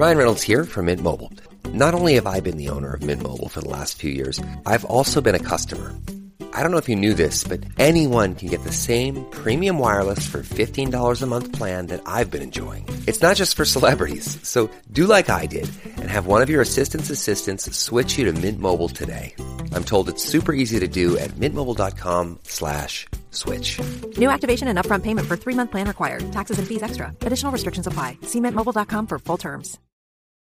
Ryan Reynolds here from Mint Mobile. Not only have I been the owner of Mint Mobile for the last few years, I've also been a customer. I don't know if you knew this, but anyone can get the same premium wireless for $15 a month plan that I've been enjoying. It's not just for celebrities, so do like I did and have one of your assistant's assistants switch you to Mint Mobile today. I'm told it's super easy to do at mintmobile.com slash switch. New activation and upfront payment for three-month plan required. Taxes and fees extra. Additional restrictions apply. See mintmobile.com for full terms.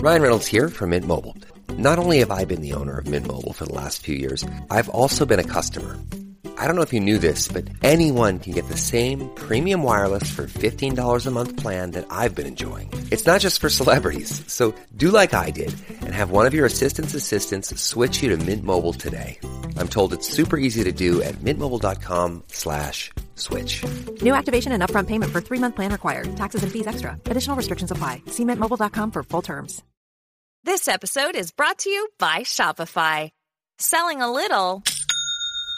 Ryan Reynolds here from Mint Mobile. Not only have I been the owner of Mint Mobile for the last few years, I've also been a customer. I don't know if you knew this, but anyone can get the same premium wireless for $15 a month plan that I've been enjoying. It's not just for celebrities, so do like I did and have one of your assistant's assistants switch you to Mint Mobile today. I'm told it's super easy to do at mintmobile.com slash switch. New activation and upfront payment for three-month plan required. Taxes and fees extra. Additional restrictions apply. See mintmobile.com for full terms. This episode is brought to you by Shopify. Selling a little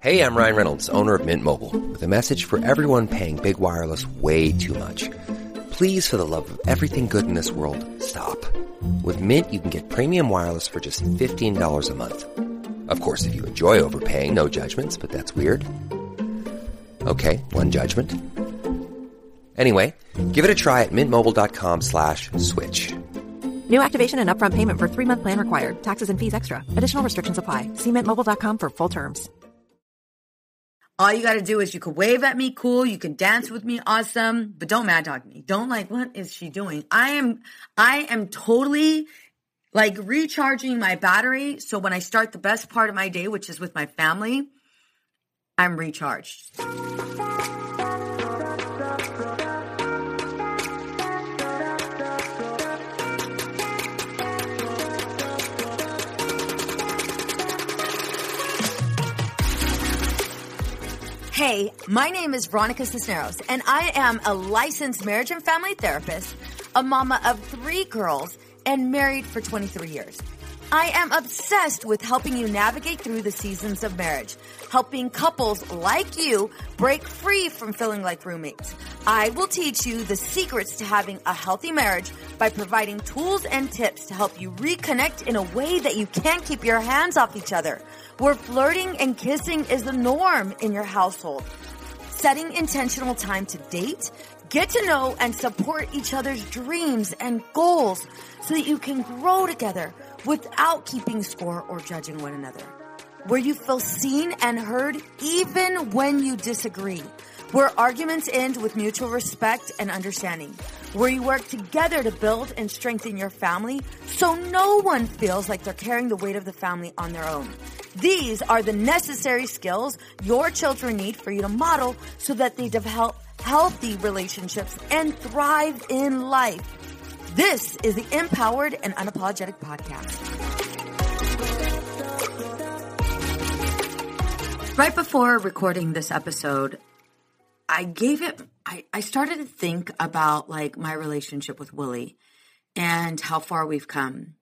Hey, I'm Ryan Reynolds, owner of Mint Mobile, with a message for everyone paying big wireless way too much. Please, for the love of everything good in this world, stop. With Mint, you can get premium wireless for just $15 a month. Of course, if you enjoy overpaying, no judgments, but that's weird. Okay, one judgment. Anyway, give it a try at mintmobile.com slash switch. New activation and upfront payment for three-month plan required. Taxes and fees extra. Additional restrictions apply. See mintmobile.com for full terms. All you got to do is you could wave at me, cool. You can dance with me, awesome. But don't mad dog me. Don't like, what is she doing? I am, I am totally like recharging my battery. So when I start the best part of my day, which is with my family, I'm recharged. Hey, my name is Veronica Cisneros, and I am a licensed marriage and family therapist, a mama of three girls, and married for 23 years. I am obsessed with helping you navigate through the seasons of marriage, helping couples like you break free from feeling like roommates. I will teach you the secrets to having a healthy marriage by providing tools and tips to help you reconnect in a way that you can't keep your hands off each other, where flirting and kissing is the norm in your household. Setting intentional time to date, get to know and support each other's dreams and goals so that you can grow together without keeping score or judging one another. Where you feel seen and heard even when you disagree. Where arguments end with mutual respect and understanding. Where you work together to build and strengthen your family so no one feels like they're carrying the weight of the family on their own. These are the necessary skills your children need for you to model so that they develop healthy relationships and thrive in life. This is the Empowered and Unapologetic Podcast. Right before recording this episode, I gave it, I, I started to think about like my relationship with Willie and how far we've come.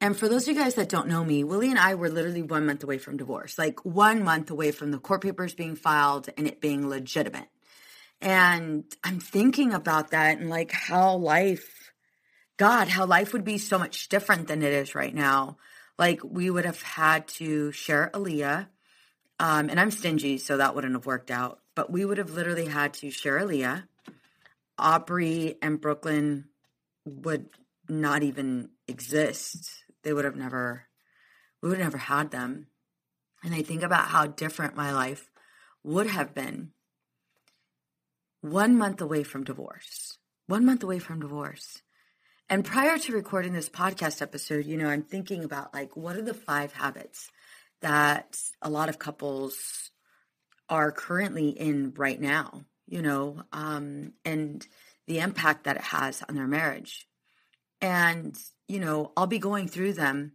And for those of you guys that don't know me, Willie and I were literally one month away from divorce, like one month away from the court papers being filed and it being legitimate. And I'm thinking about that and like how life God, how life would be so much different than it is right now. Like we would have had to share Aaliyah. Um, and I'm stingy, so that wouldn't have worked out. But we would have literally had to share Aaliyah. Aubrey and Brooklyn would not even exist. They would have never, we would have never had them. And I think about how different my life would have been one month away from divorce. One month away from divorce. And prior to recording this podcast episode, you know, I'm thinking about like, what are the five habits that a lot of couples are currently in right now, you know, um, and the impact that it has on their marriage. And, you know, I'll be going through them.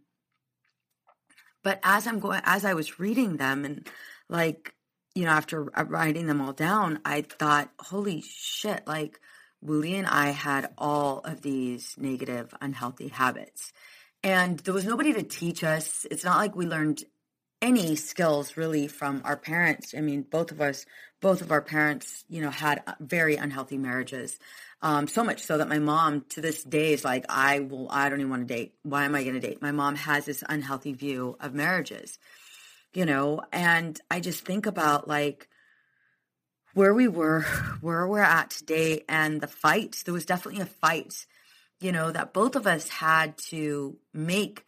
But as I'm going, as I was reading them and like, you know, after writing them all down, I thought, holy shit, like, Willie and I had all of these negative, unhealthy habits. And there was nobody to teach us. It's not like we learned any skills really from our parents. I mean, both of us, both of our parents, you know, had very unhealthy marriages. Um, so much so that my mom to this day is like, I will, I don't even want to date. Why am I going to date? My mom has this unhealthy view of marriages, you know, and I just think about like, where we were, where we're at today, and the fight. There was definitely a fight, you know, that both of us had to make.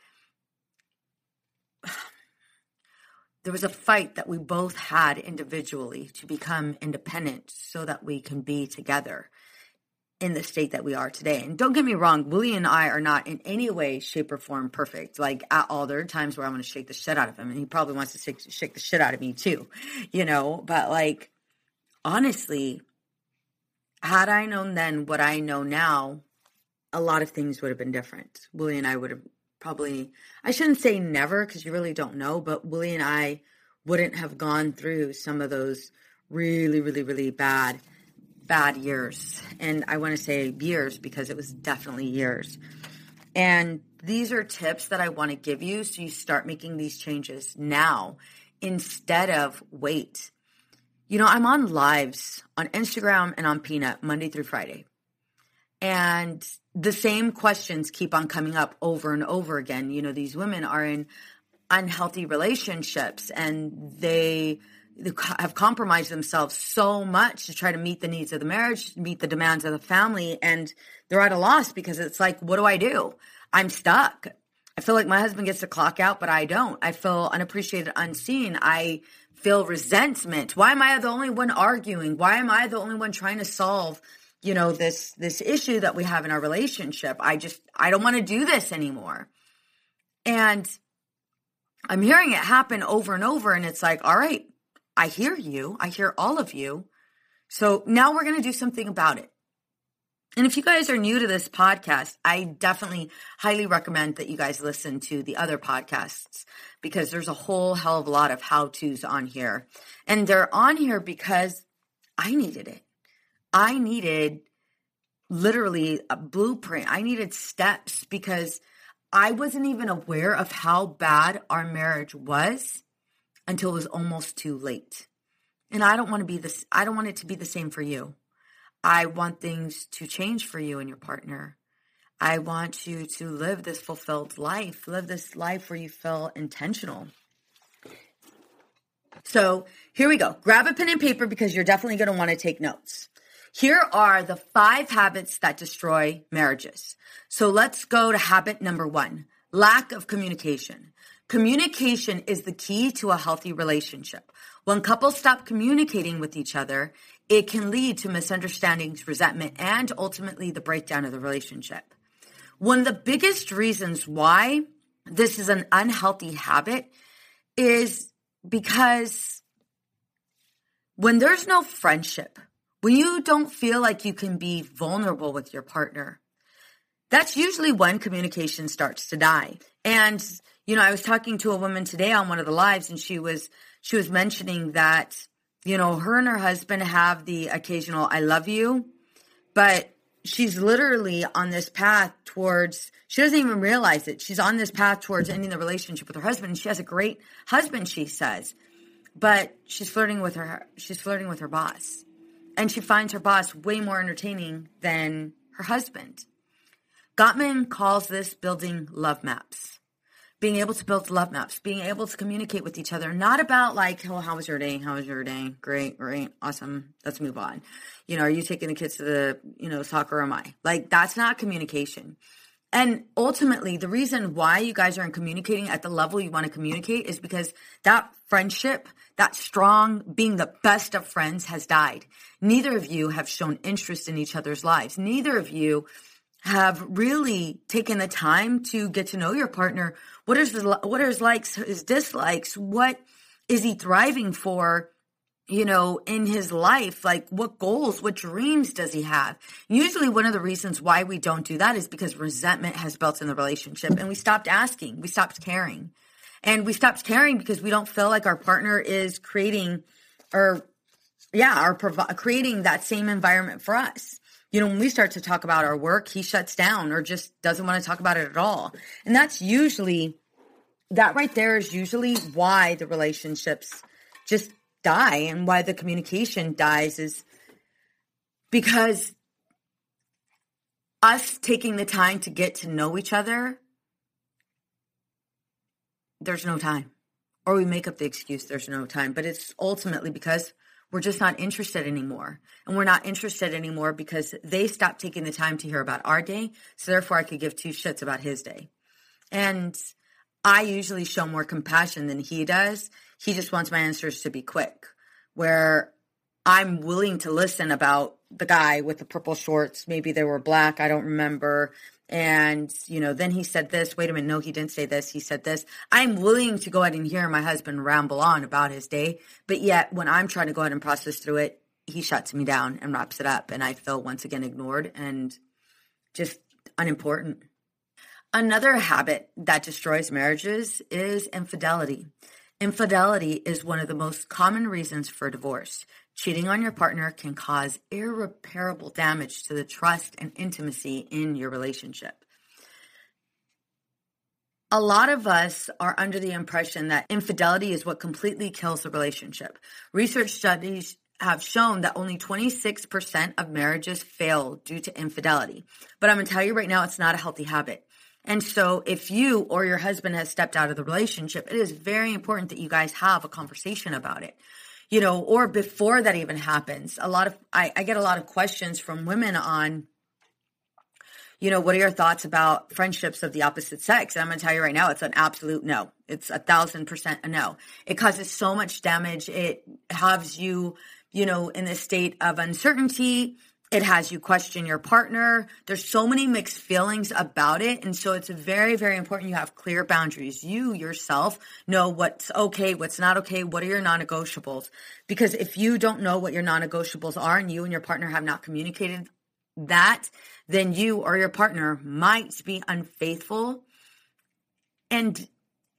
There was a fight that we both had individually to become independent so that we can be together in the state that we are today. And don't get me wrong, Willie and I are not in any way, shape, or form perfect. Like at all, there are times where I want to shake the shit out of him, and he probably wants to shake, shake the shit out of me too, you know. But like, honestly, had I known then what I know now, a lot of things would have been different. Willie and I would have probably, I shouldn't say never because you really don't know, but Willie and I wouldn't have gone through some of those really, really, really bad, bad years. And I want to say years because it was definitely years. And these are tips that I want to give you so you start making these changes now instead of wait. You know, I'm on lives on Instagram and on Peanut Monday through Friday. And the same questions keep on coming up over and over again. You know, these women are in unhealthy relationships and they have compromised themselves so much to try to meet the needs of the marriage, meet the demands of the family, and they're at a loss because it's like, what do I do? I'm stuck. I feel like my husband gets to clock out, but I don't. I feel unappreciated, unseen. I feel resentment. Why am I the only one arguing? Why am I the only one trying to solve, you know, this this issue that we have in our relationship? I just I don't want to do this anymore. And I'm hearing it happen over and over and it's like, "All right, I hear you. I hear all of you. So now we're going to do something about it." And if you guys are new to this podcast, I definitely highly recommend that you guys listen to the other podcasts because there's a whole hell of a lot of how to's on here. And they're on here because I needed it. I needed literally a blueprint. I needed steps because I wasn't even aware of how bad our marriage was until it was almost too late. And I don't want to be this, I don't want it to be the same for you. I want things to change for you and your partner. I want you to live this fulfilled life, live this life where you feel intentional. So here we go. Grab a pen and paper because you're definitely going to want to take notes. Here are the five habits that destroy marriages. So let's go to habit number one lack of communication. Communication is the key to a healthy relationship. When couples stop communicating with each other, it can lead to misunderstandings, resentment, and ultimately the breakdown of the relationship. One of the biggest reasons why this is an unhealthy habit is because when there's no friendship, when you don't feel like you can be vulnerable with your partner, that's usually when communication starts to die. And, you know, I was talking to a woman today on one of the lives and she was, she was mentioning that, you know, her and her husband have the occasional I love you, but she's literally on this path towards she doesn't even realize it. She's on this path towards ending the relationship with her husband. And she has a great husband, she says. But she's flirting with her she's flirting with her boss and she finds her boss way more entertaining than her husband. Gottman calls this building love maps. Being able to build love maps, being able to communicate with each other, not about like, oh, how was your day? How was your day? Great, great, awesome. Let's move on. You know, are you taking the kids to the, you know, soccer or am I? Like, that's not communication. And ultimately, the reason why you guys aren't communicating at the level you want to communicate is because that friendship, that strong being the best of friends has died. Neither of you have shown interest in each other's lives. Neither of you have really taken the time to get to know your partner. What is what are his likes, his dislikes? What is he thriving for? you know, in his life, like what goals, what dreams does he have? Usually one of the reasons why we don't do that is because resentment has built in the relationship and we stopped asking, we stopped caring. And we stopped caring because we don't feel like our partner is creating or yeah, provi- creating that same environment for us. You know, when we start to talk about our work, he shuts down or just doesn't want to talk about it at all. And that's usually that right there is usually why the relationships just die and why the communication dies is because us taking the time to get to know each other, there's no time. Or we make up the excuse there's no time, but it's ultimately because we're just not interested anymore. And we're not interested anymore because they stopped taking the time to hear about our day. So therefore, I could give two shits about his day. And I usually show more compassion than he does. He just wants my answers to be quick, where I'm willing to listen about the guy with the purple shorts. Maybe they were black. I don't remember. And, you know, then he said this. Wait a minute. No, he didn't say this. He said this. I'm willing to go ahead and hear my husband ramble on about his day. But yet, when I'm trying to go ahead and process through it, he shuts me down and wraps it up. And I feel once again ignored and just unimportant. Another habit that destroys marriages is infidelity. Infidelity is one of the most common reasons for divorce. Cheating on your partner can cause irreparable damage to the trust and intimacy in your relationship. A lot of us are under the impression that infidelity is what completely kills the relationship. Research studies have shown that only 26% of marriages fail due to infidelity. But I'm going to tell you right now, it's not a healthy habit. And so if you or your husband has stepped out of the relationship, it is very important that you guys have a conversation about it. You know, or before that even happens. A lot of I, I get a lot of questions from women on, you know, what are your thoughts about friendships of the opposite sex? And I'm gonna tell you right now, it's an absolute no. It's a thousand percent a no. It causes so much damage. It has you, you know, in this state of uncertainty it has you question your partner. There's so many mixed feelings about it. And so it's very, very important you have clear boundaries. You yourself know what's okay, what's not okay, what are your non negotiables. Because if you don't know what your non negotiables are and you and your partner have not communicated that, then you or your partner might be unfaithful and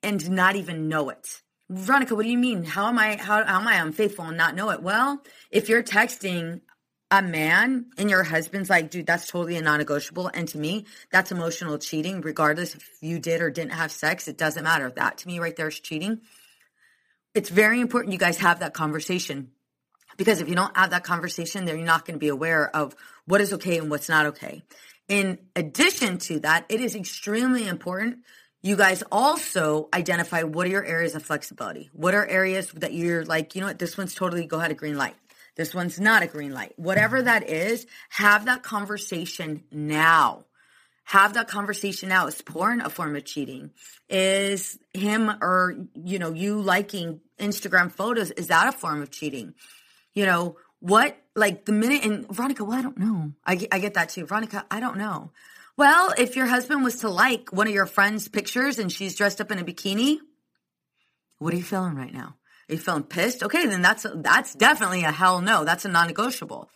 and not even know it. Veronica, what do you mean? How am I how, how am I unfaithful and not know it? Well, if you're texting a man and your husband's like, dude, that's totally a non negotiable. And to me, that's emotional cheating, regardless if you did or didn't have sex. It doesn't matter. That to me right there is cheating. It's very important you guys have that conversation because if you don't have that conversation, then you're not going to be aware of what is okay and what's not okay. In addition to that, it is extremely important you guys also identify what are your areas of flexibility. What are areas that you're like, you know what, this one's totally go ahead a green light. This one's not a green light. Whatever that is, have that conversation now. Have that conversation now. Is porn a form of cheating? Is him or, you know, you liking Instagram photos, is that a form of cheating? You know, what, like the minute, and Veronica, well, I don't know. I, I get that too. Veronica, I don't know. Well, if your husband was to like one of your friend's pictures and she's dressed up in a bikini, what are you feeling right now? Are you feeling pissed? Okay, then that's that's definitely a hell no. That's a non-negotiable.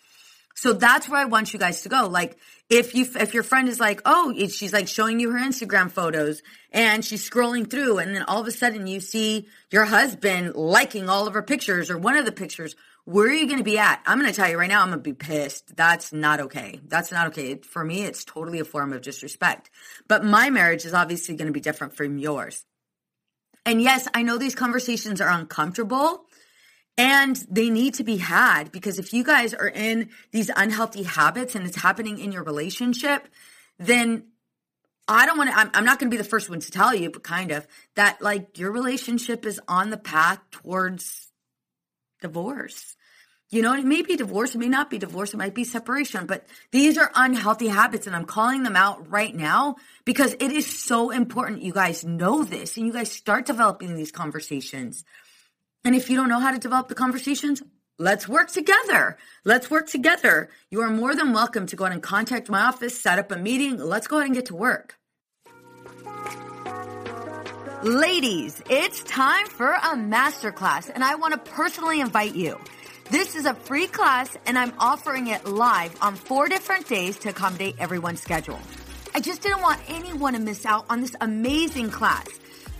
So that's where I want you guys to go. Like if you if your friend is like, "Oh, she's like showing you her Instagram photos and she's scrolling through and then all of a sudden you see your husband liking all of her pictures or one of the pictures, where are you going to be at? I'm going to tell you right now, I'm going to be pissed. That's not okay. That's not okay. For me, it's totally a form of disrespect. But my marriage is obviously going to be different from yours. And yes, I know these conversations are uncomfortable and they need to be had because if you guys are in these unhealthy habits and it's happening in your relationship, then I don't want to, I'm, I'm not going to be the first one to tell you, but kind of that like your relationship is on the path towards divorce. You know, it may be divorce, it may not be divorce, it might be separation, but these are unhealthy habits and I'm calling them out right now because it is so important you guys know this and you guys start developing these conversations. And if you don't know how to develop the conversations, let's work together. Let's work together. You are more than welcome to go ahead and contact my office, set up a meeting. Let's go ahead and get to work. Ladies, it's time for a masterclass, and I want to personally invite you. This is a free class and I'm offering it live on four different days to accommodate everyone's schedule. I just didn't want anyone to miss out on this amazing class.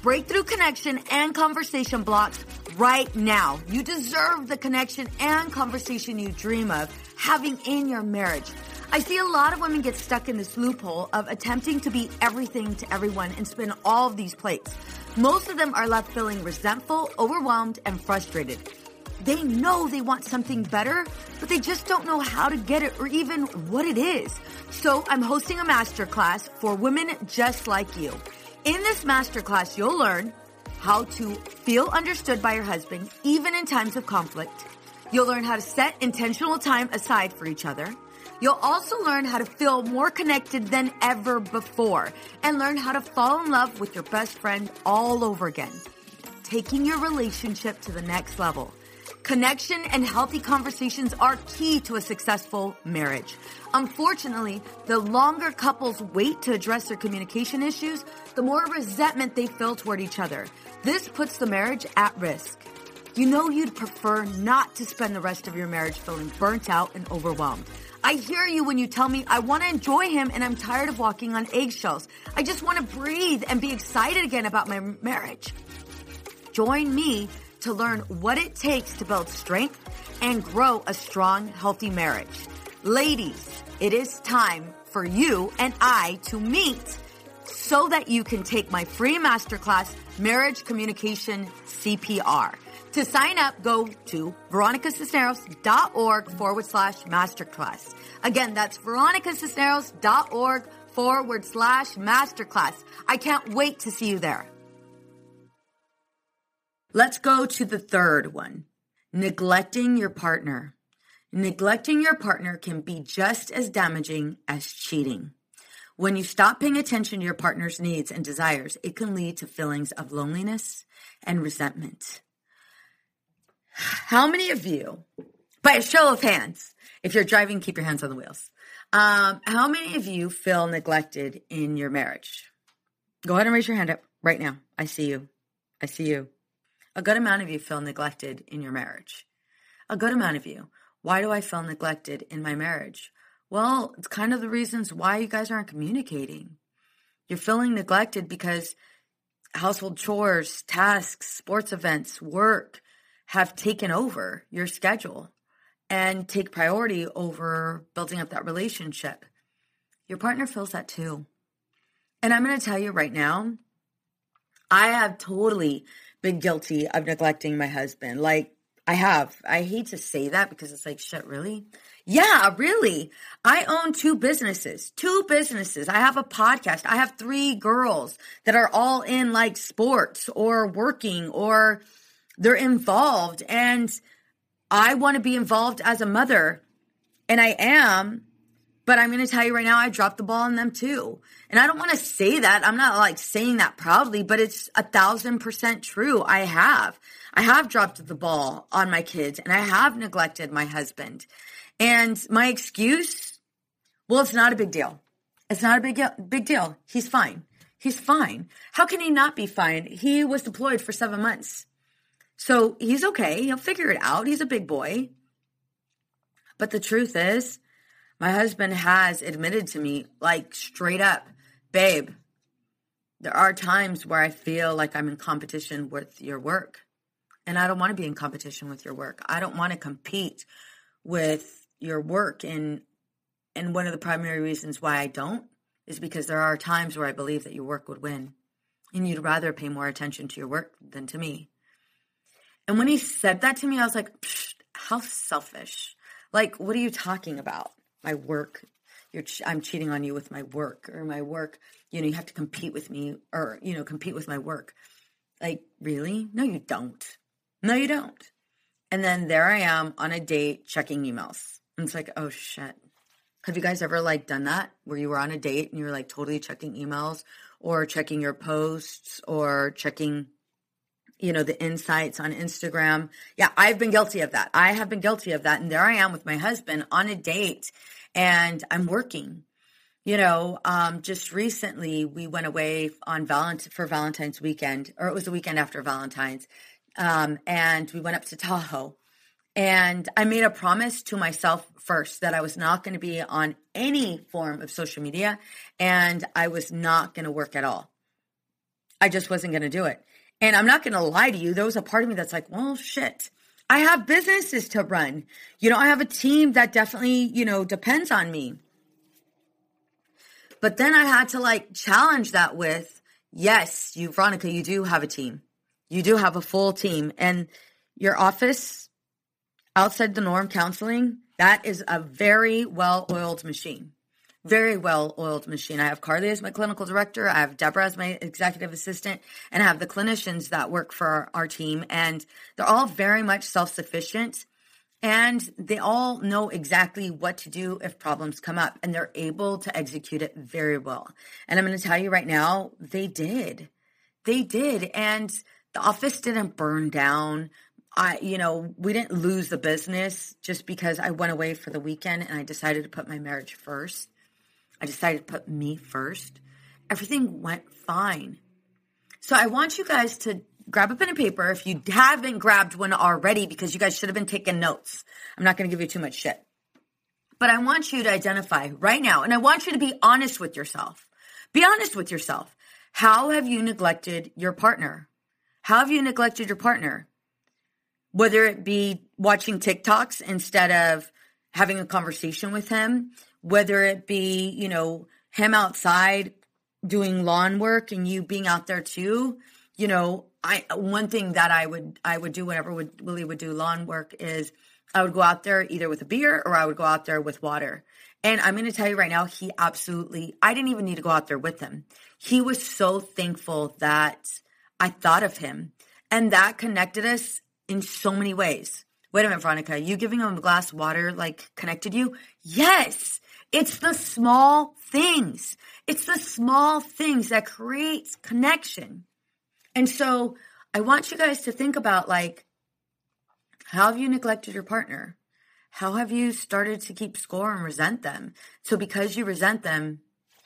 Breakthrough connection and conversation blocks right now. You deserve the connection and conversation you dream of having in your marriage. I see a lot of women get stuck in this loophole of attempting to be everything to everyone and spin all of these plates. Most of them are left feeling resentful, overwhelmed, and frustrated. They know they want something better, but they just don't know how to get it or even what it is. So I'm hosting a masterclass for women just like you. In this masterclass, you'll learn how to feel understood by your husband, even in times of conflict. You'll learn how to set intentional time aside for each other. You'll also learn how to feel more connected than ever before and learn how to fall in love with your best friend all over again, taking your relationship to the next level. Connection and healthy conversations are key to a successful marriage. Unfortunately, the longer couples wait to address their communication issues, the more resentment they feel toward each other. This puts the marriage at risk. You know you'd prefer not to spend the rest of your marriage feeling burnt out and overwhelmed. I hear you when you tell me I want to enjoy him and I'm tired of walking on eggshells. I just want to breathe and be excited again about my marriage. Join me to learn what it takes to build strength and grow a strong, healthy marriage. Ladies, it is time for you and I to meet so that you can take my free masterclass, Marriage Communication CPR. To sign up, go to veronicacisneros.org forward slash masterclass. Again, that's veronicacisneros.org forward slash masterclass. I can't wait to see you there. Let's go to the third one neglecting your partner. Neglecting your partner can be just as damaging as cheating. When you stop paying attention to your partner's needs and desires, it can lead to feelings of loneliness and resentment. How many of you, by a show of hands, if you're driving, keep your hands on the wheels. Um, how many of you feel neglected in your marriage? Go ahead and raise your hand up right now. I see you. I see you. A good amount of you feel neglected in your marriage. A good amount of you. Why do I feel neglected in my marriage? Well, it's kind of the reasons why you guys aren't communicating. You're feeling neglected because household chores, tasks, sports events, work have taken over your schedule. and take priority over building up that relationship. Your partner feels that too. And I'm going to tell you right now, I have totally been guilty of neglecting my husband. Like, I have. I hate to say that because it's like, shit, really? Yeah, really. I own two businesses, two businesses. I have a podcast. I have three girls that are all in like sports or working or they're involved. And I want to be involved as a mother. And I am. But I'm going to tell you right now, I dropped the ball on them too. And I don't want to say that. I'm not like saying that proudly, but it's a thousand percent true. I have. I have dropped the ball on my kids and I have neglected my husband. And my excuse, well, it's not a big deal. It's not a big, big deal. He's fine. He's fine. How can he not be fine? He was deployed for seven months. So he's okay. He'll figure it out. He's a big boy. But the truth is, my husband has admitted to me, like straight up, babe, there are times where I feel like I'm in competition with your work. And I don't want to be in competition with your work. I don't want to compete with your work. And and one of the primary reasons why I don't is because there are times where I believe that your work would win. And you'd rather pay more attention to your work than to me. And when he said that to me, I was like, how selfish. Like, what are you talking about? My work you're i'm cheating on you with my work or my work you know you have to compete with me or you know compete with my work. Like really? No you don't. No you don't. And then there i am on a date checking emails. And it's like oh shit. Have you guys ever like done that? Where you were on a date and you were like totally checking emails or checking your posts or checking you know the insights on Instagram. Yeah, I've been guilty of that. I have been guilty of that. And there I am with my husband on a date and I'm working. You know, um, just recently we went away on Valentine for Valentine's weekend, or it was the weekend after Valentine's, um, and we went up to Tahoe. And I made a promise to myself first that I was not going to be on any form of social media and I was not going to work at all. I just wasn't going to do it. And I'm not going to lie to you. There was a part of me that's like, well, shit. I have businesses to run. You know, I have a team that definitely, you know, depends on me. But then I had to like challenge that with, yes, you, Veronica, you do have a team. You do have a full team. And your office, outside the norm counseling, that is a very well oiled machine very well oiled machine. I have Carly as my clinical director. I have Deborah as my executive assistant, and I have the clinicians that work for our, our team. And they're all very much self sufficient and they all know exactly what to do if problems come up and they're able to execute it very well. And I'm going to tell you right now, they did. They did. And the office didn't burn down. I, you know, we didn't lose the business just because I went away for the weekend and I decided to put my marriage first. I decided to put me first. Everything went fine. So I want you guys to grab a pen and paper if you haven't grabbed one already because you guys should have been taking notes. I'm not going to give you too much shit. But I want you to identify right now and I want you to be honest with yourself. Be honest with yourself. How have you neglected your partner? How have you neglected your partner? Whether it be watching TikToks instead of having a conversation with him, whether it be, you know, him outside doing lawn work and you being out there too, you know, I one thing that I would I would do whenever would, Willie would do lawn work is I would go out there either with a beer or I would go out there with water. And I'm going to tell you right now, he absolutely, I didn't even need to go out there with him. He was so thankful that I thought of him. And that connected us in so many ways. Wait a minute, Veronica, you giving him a glass of water like connected you? Yes. It's the small things. It's the small things that creates connection. And so I want you guys to think about like, how have you neglected your partner? How have you started to keep score and resent them? So because you resent them,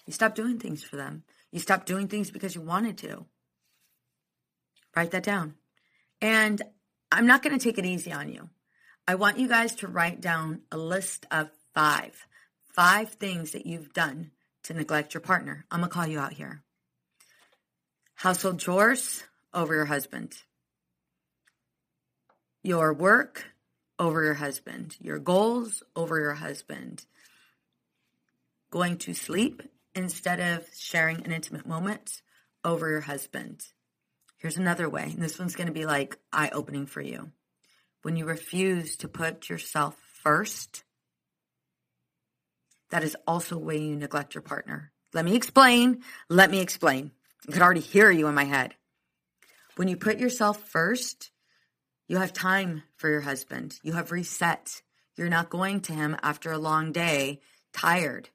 you stop doing things for them. You stop doing things because you wanted to. Write that down. And I'm not going to take it easy on you. I want you guys to write down a list of five five things that you've done to neglect your partner. I'm going to call you out here. Household chores over your husband. Your work over your husband, your goals over your husband, going to sleep instead of sharing an intimate moment over your husband. Here's another way, and this one's going to be like eye opening for you. When you refuse to put yourself first, that is also a way you neglect your partner. Let me explain. Let me explain. I could already hear you in my head. When you put yourself first, you have time for your husband. You have reset. You're not going to him after a long day tired.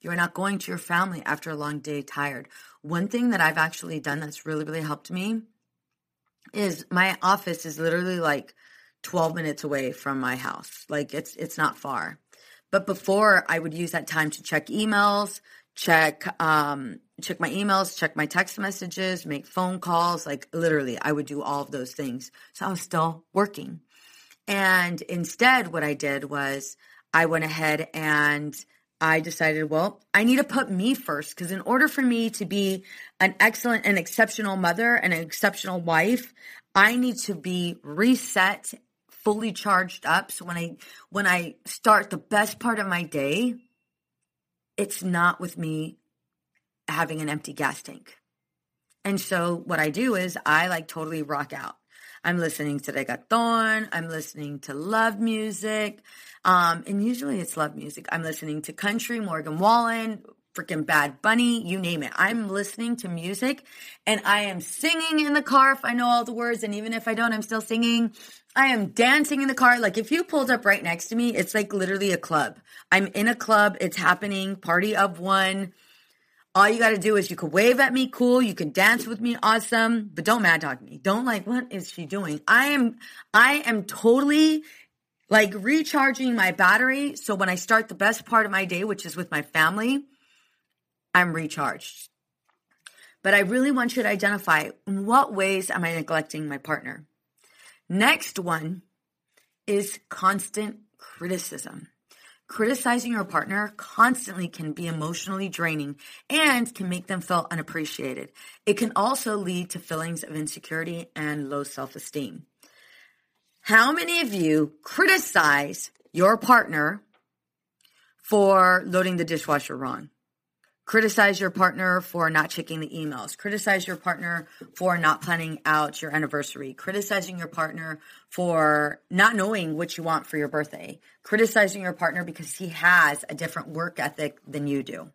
You're not going to your family after a long day tired. One thing that I've actually done that's really, really helped me is my office is literally like 12 minutes away from my house. Like it's it's not far. But before I would use that time to check emails, check um check my emails, check my text messages, make phone calls, like literally I would do all of those things. So I was still working. And instead what I did was I went ahead and I decided, well, I need to put me first because in order for me to be an excellent and exceptional mother and an exceptional wife, I need to be reset, fully charged up. So when I when I start the best part of my day, it's not with me having an empty gas tank. And so what I do is I like totally rock out. I'm listening to reggaeton. I'm listening to love music. Um, and usually it's love music. I'm listening to country, Morgan Wallen, freaking Bad Bunny, you name it. I'm listening to music and I am singing in the car if I know all the words. And even if I don't, I'm still singing. I am dancing in the car. Like if you pulled up right next to me, it's like literally a club. I'm in a club. It's happening. Party of one. All you got to do is you can wave at me, cool. You can dance with me, awesome. But don't mad dog me. Don't like, what is she doing? I am, I am totally like recharging my battery. So when I start the best part of my day, which is with my family, I'm recharged. But I really want you to identify in what ways am I neglecting my partner? Next one is constant criticism. Criticizing your partner constantly can be emotionally draining and can make them feel unappreciated. It can also lead to feelings of insecurity and low self esteem. How many of you criticize your partner for loading the dishwasher wrong? Criticize your partner for not checking the emails. Criticize your partner for not planning out your anniversary. Criticizing your partner for not knowing what you want for your birthday. Criticizing your partner because he has a different work ethic than you do.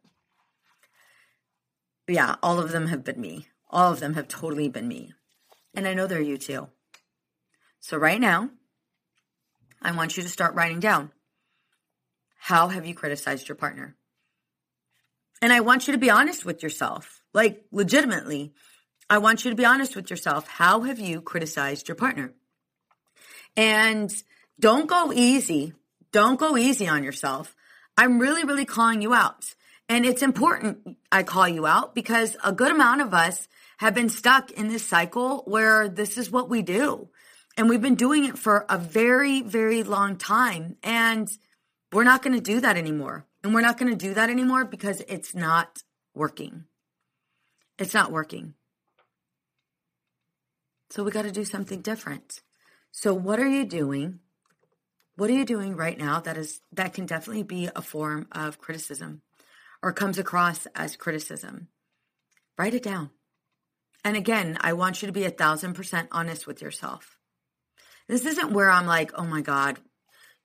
Yeah, all of them have been me. All of them have totally been me. And I know they're you too. So right now, I want you to start writing down how have you criticized your partner? And I want you to be honest with yourself, like legitimately. I want you to be honest with yourself. How have you criticized your partner? And don't go easy. Don't go easy on yourself. I'm really, really calling you out. And it's important I call you out because a good amount of us have been stuck in this cycle where this is what we do. And we've been doing it for a very, very long time. And we're not going to do that anymore. And we're not going to do that anymore because it's not working. It's not working. So we got to do something different. So what are you doing? What are you doing right now that is that can definitely be a form of criticism or comes across as criticism? Write it down. And again, I want you to be a thousand percent honest with yourself. This isn't where I'm like, oh my God,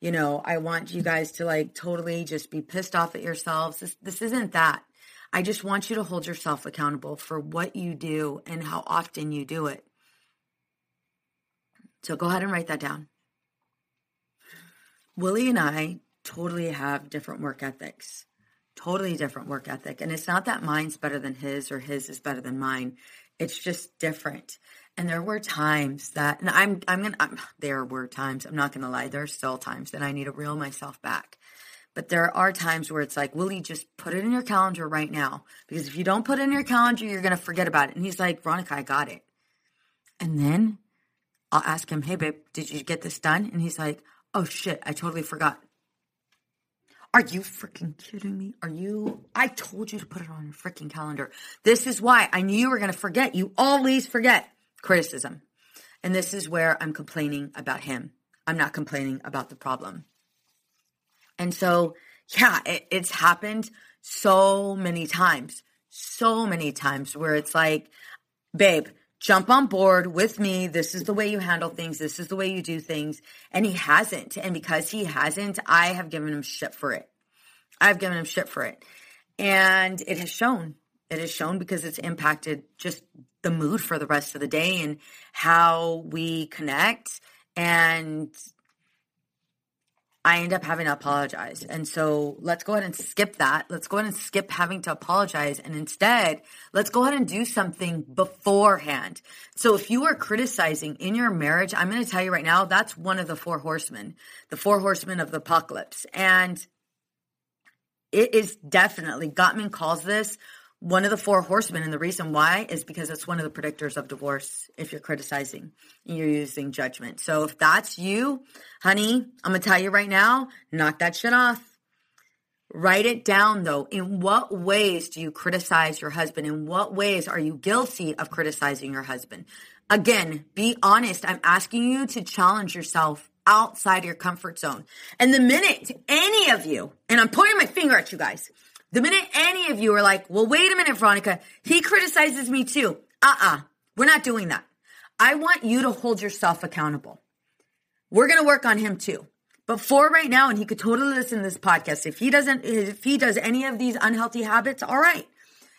you know, I want you guys to like totally just be pissed off at yourselves. This, this isn't that. I just want you to hold yourself accountable for what you do and how often you do it. So go ahead and write that down. Willie and I totally have different work ethics. Totally different work ethic. And it's not that mine's better than his or his is better than mine. It's just different. And there were times that, and I'm, I'm gonna, I'm, there were times, I'm not gonna lie, there are still times that I need to reel myself back. But there are times where it's like, Willie, just put it in your calendar right now. Because if you don't put it in your calendar, you're gonna forget about it. And he's like, Veronica, I got it. And then I'll ask him, hey, babe, did you get this done? And he's like, oh shit, I totally forgot. Are you freaking kidding me? Are you? I told you to put it on your freaking calendar. This is why I knew you were going to forget. You always forget criticism. And this is where I'm complaining about him. I'm not complaining about the problem. And so, yeah, it, it's happened so many times, so many times where it's like, babe, jump on board with me. This is the way you handle things. This is the way you do things. And he hasn't. And because he hasn't, I have given him shit for it. I've given him shit for it. And it has shown. It has shown because it's impacted just the mood for the rest of the day and how we connect. And I end up having to apologize. And so let's go ahead and skip that. Let's go ahead and skip having to apologize. And instead, let's go ahead and do something beforehand. So if you are criticizing in your marriage, I'm going to tell you right now, that's one of the four horsemen, the four horsemen of the apocalypse. And it is definitely, Gottman calls this one of the four horsemen. And the reason why is because it's one of the predictors of divorce if you're criticizing and you're using judgment. So if that's you, honey, I'm going to tell you right now, knock that shit off. Write it down though. In what ways do you criticize your husband? In what ways are you guilty of criticizing your husband? Again, be honest. I'm asking you to challenge yourself outside your comfort zone. And the minute any of you, and I'm pointing my finger at you guys, the minute any of you are like, well, wait a minute, Veronica, he criticizes me too. Uh uh-uh, uh, we are not doing that. I want you to hold yourself accountable. We're going to work on him too. But for right now, and he could totally listen to this podcast. If he doesn't, if he does any of these unhealthy habits, all right.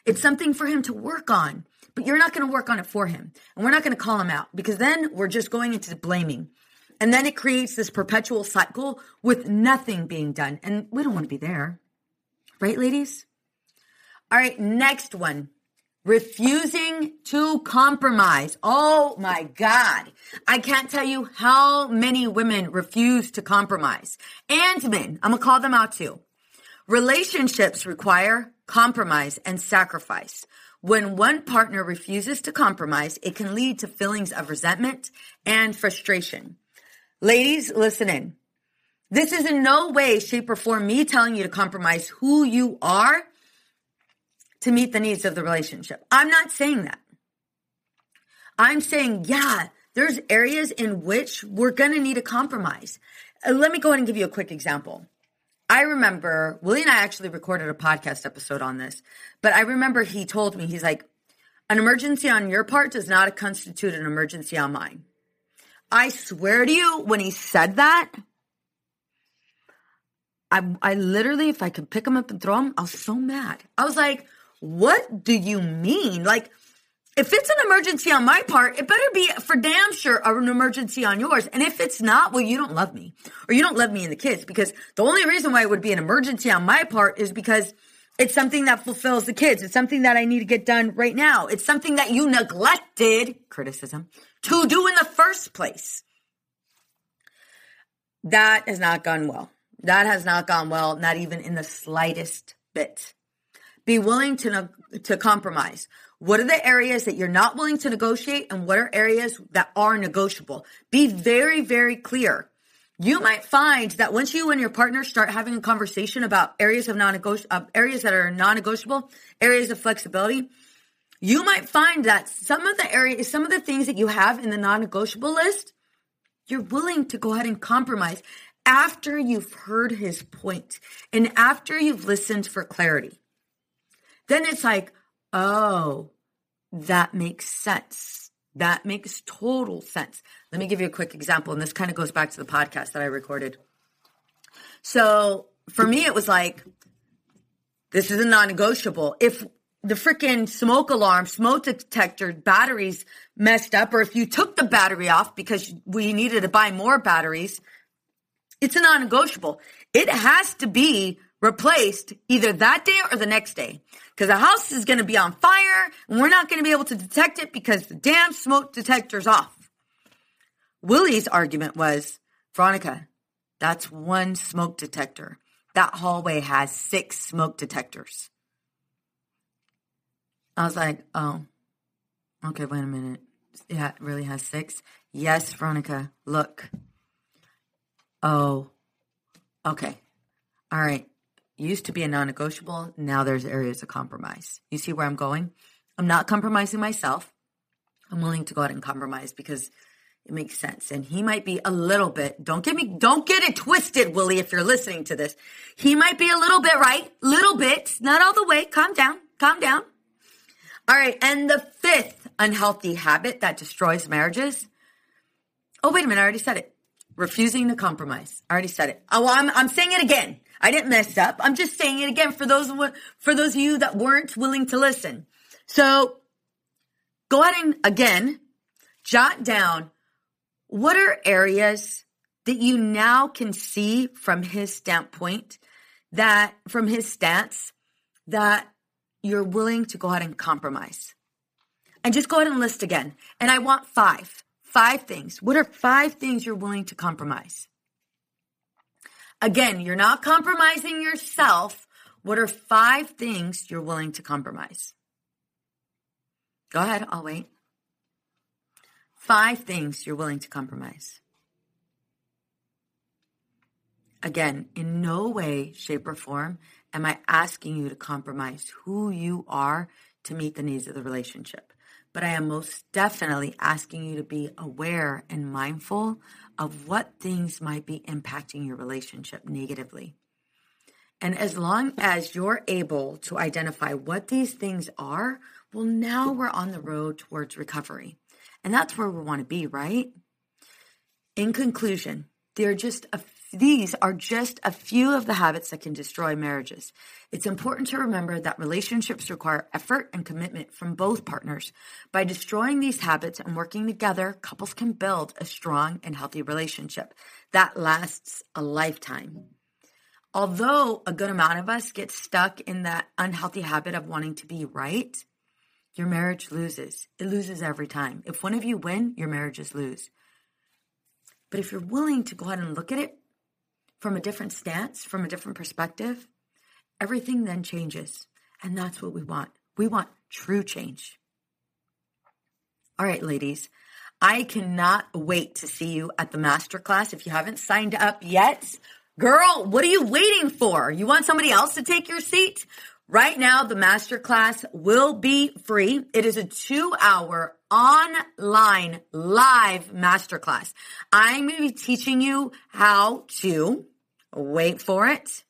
It's something for him to work on, but you're not going to work on it for him. And we're not going to call him out because then we're just going into blaming. And then it creates this perpetual cycle with nothing being done. And we don't want to be there. Right, ladies? All right, next one. Refusing to compromise. Oh my God. I can't tell you how many women refuse to compromise. And men. I'm going to call them out too. Relationships require compromise and sacrifice. When one partner refuses to compromise, it can lead to feelings of resentment and frustration. Ladies, listen in. This is in no way, shape, or form me telling you to compromise who you are to meet the needs of the relationship. I'm not saying that. I'm saying, yeah, there's areas in which we're going to need a compromise. Uh, let me go ahead and give you a quick example. I remember Willie and I actually recorded a podcast episode on this, but I remember he told me, he's like, an emergency on your part does not constitute an emergency on mine. I swear to you, when he said that, I, I literally, if I could pick him up and throw him, I was so mad. I was like, what do you mean? Like, if it's an emergency on my part, it better be for damn sure an emergency on yours. And if it's not, well, you don't love me or you don't love me and the kids because the only reason why it would be an emergency on my part is because it's something that fulfills the kids. It's something that I need to get done right now. It's something that you neglected, criticism, to do in the first place. That has not gone well. That has not gone well, not even in the slightest bit. Be willing to, to compromise. What are the areas that you're not willing to negotiate and what are areas that are negotiable? Be very, very clear. You might find that once you and your partner start having a conversation about areas of non-negotiable, uh, areas that are non-negotiable, areas of flexibility, you might find that some of the areas, some of the things that you have in the non-negotiable list, you're willing to go ahead and compromise after you've heard his point and after you've listened for clarity. Then it's like, oh, that makes sense. That makes total sense. Let me give you a quick example. And this kind of goes back to the podcast that I recorded. So for me, it was like, this is a non negotiable. If the freaking smoke alarm, smoke detector batteries messed up, or if you took the battery off because we needed to buy more batteries, it's a non negotiable. It has to be replaced either that day or the next day because the house is going to be on fire and we're not going to be able to detect it because the damn smoke detector's off. Willie's argument was Veronica, that's one smoke detector. That hallway has six smoke detectors. I was like, oh, okay, wait a minute. Yeah, it really has six? Yes, Veronica, look. Oh, okay. All right. Used to be a non negotiable. Now there's areas of compromise. You see where I'm going? I'm not compromising myself. I'm willing to go out and compromise because it makes sense. And he might be a little bit, don't get me, don't get it twisted, Willie, if you're listening to this. He might be a little bit right, little bit, not all the way. Calm down, calm down. All right. And the fifth unhealthy habit that destroys marriages. Oh, wait a minute. I already said it. Refusing to compromise. I already said it. Oh, well, I'm, I'm saying it again. I didn't mess up. I'm just saying it again for those, for those of you that weren't willing to listen. So go ahead and again, jot down what are areas that you now can see from his standpoint that from his stance that you're willing to go ahead and compromise? And just go ahead and list again. And I want five, five things. What are five things you're willing to compromise? Again, you're not compromising yourself. What are five things you're willing to compromise? Go ahead, I'll wait. Five things you're willing to compromise. Again, in no way, shape, or form am I asking you to compromise who you are to meet the needs of the relationship. But I am most definitely asking you to be aware and mindful of what things might be impacting your relationship negatively. And as long as you're able to identify what these things are, well, now we're on the road towards recovery. And that's where we want to be, right? In conclusion, there are just a, these are just a few of the habits that can destroy marriages. It's important to remember that relationships require effort and commitment from both partners. By destroying these habits and working together, couples can build a strong and healthy relationship that lasts a lifetime. Although a good amount of us get stuck in that unhealthy habit of wanting to be right, your marriage loses. It loses every time. If one of you win, your marriages lose. But if you're willing to go ahead and look at it from a different stance, from a different perspective, everything then changes. And that's what we want. We want true change. All right, ladies, I cannot wait to see you at the masterclass. If you haven't signed up yet, girl, what are you waiting for? You want somebody else to take your seat? Right now, the masterclass will be free. It is a two hour online live masterclass. I'm going to be teaching you how to wait for it.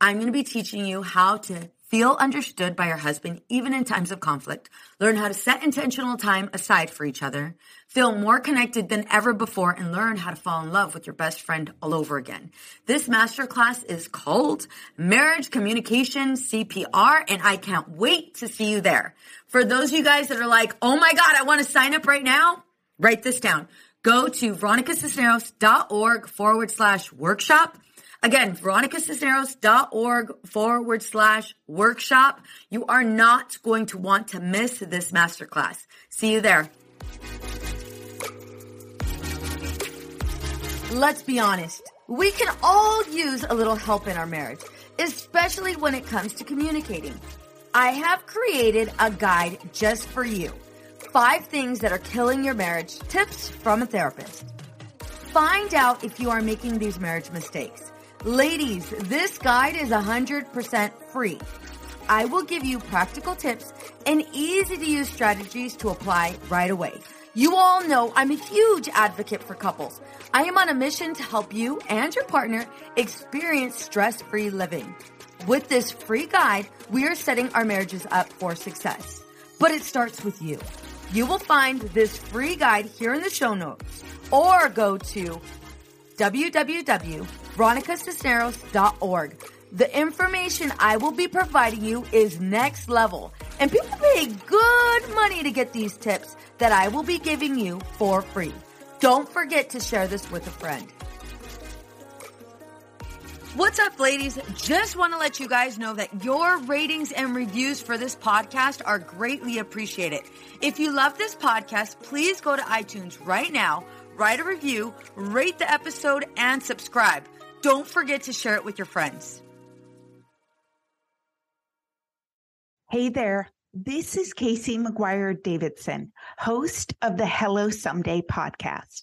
I'm going to be teaching you how to feel understood by your husband even in times of conflict, learn how to set intentional time aside for each other, feel more connected than ever before, and learn how to fall in love with your best friend all over again. This masterclass is called Marriage Communication CPR, and I can't wait to see you there. For those of you guys that are like, oh my God, I want to sign up right now, write this down. Go to veronicacisneros.org forward slash workshop Again, veronicacisneros.org forward slash workshop. You are not going to want to miss this masterclass. See you there. Let's be honest. We can all use a little help in our marriage, especially when it comes to communicating. I have created a guide just for you. Five things that are killing your marriage, tips from a therapist. Find out if you are making these marriage mistakes. Ladies, this guide is 100% free. I will give you practical tips and easy to use strategies to apply right away. You all know I'm a huge advocate for couples. I am on a mission to help you and your partner experience stress free living. With this free guide, we are setting our marriages up for success. But it starts with you. You will find this free guide here in the show notes or go to www.veronicacisneros.org. The information I will be providing you is next level, and people pay good money to get these tips that I will be giving you for free. Don't forget to share this with a friend. What's up, ladies? Just want to let you guys know that your ratings and reviews for this podcast are greatly appreciated. If you love this podcast, please go to iTunes right now write a review, rate the episode, and subscribe. Don't forget to share it with your friends. Hey there. This is Casey McGuire Davidson, host of the Hello Someday podcast.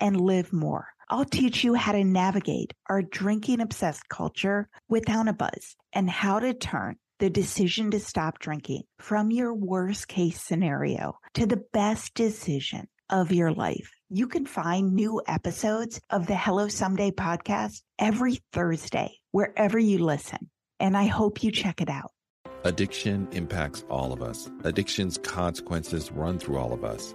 and live more. I'll teach you how to navigate our drinking obsessed culture without a buzz and how to turn the decision to stop drinking from your worst case scenario to the best decision of your life. You can find new episodes of the Hello Someday podcast every Thursday, wherever you listen. And I hope you check it out. Addiction impacts all of us. Addiction's consequences run through all of us.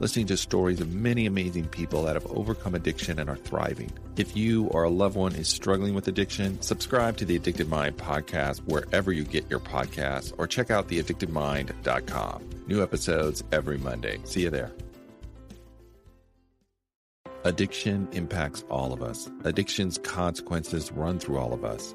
listening to stories of many amazing people that have overcome addiction and are thriving. If you or a loved one is struggling with addiction, subscribe to the Addicted Mind podcast wherever you get your podcasts or check out theaddictedmind.com. New episodes every Monday. See you there. Addiction impacts all of us. Addiction's consequences run through all of us.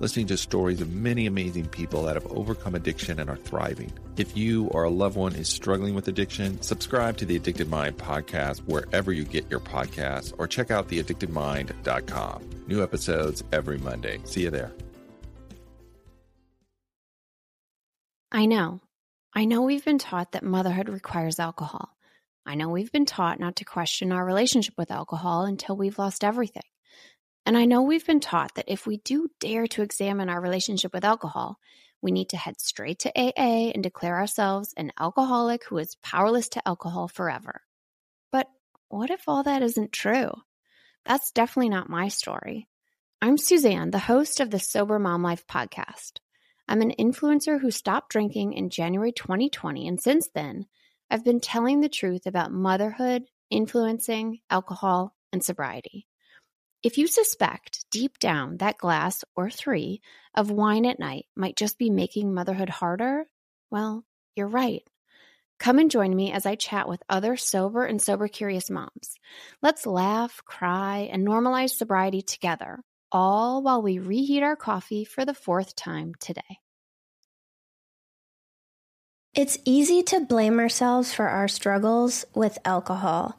listening to stories of many amazing people that have overcome addiction and are thriving. If you or a loved one is struggling with addiction, subscribe to the Addicted Mind podcast wherever you get your podcasts or check out theaddictedmind.com. New episodes every Monday. See you there. I know. I know we've been taught that motherhood requires alcohol. I know we've been taught not to question our relationship with alcohol until we've lost everything. And I know we've been taught that if we do dare to examine our relationship with alcohol, we need to head straight to AA and declare ourselves an alcoholic who is powerless to alcohol forever. But what if all that isn't true? That's definitely not my story. I'm Suzanne, the host of the Sober Mom Life podcast. I'm an influencer who stopped drinking in January 2020, and since then, I've been telling the truth about motherhood, influencing, alcohol, and sobriety. If you suspect deep down that glass or three of wine at night might just be making motherhood harder, well, you're right. Come and join me as I chat with other sober and sober curious moms. Let's laugh, cry, and normalize sobriety together, all while we reheat our coffee for the fourth time today. It's easy to blame ourselves for our struggles with alcohol.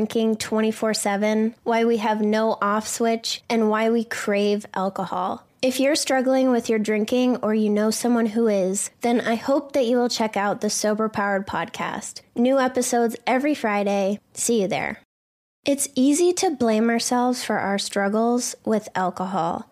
24 7, why we have no off switch, and why we crave alcohol. If you're struggling with your drinking or you know someone who is, then I hope that you will check out the Sober Powered podcast. New episodes every Friday. See you there. It's easy to blame ourselves for our struggles with alcohol.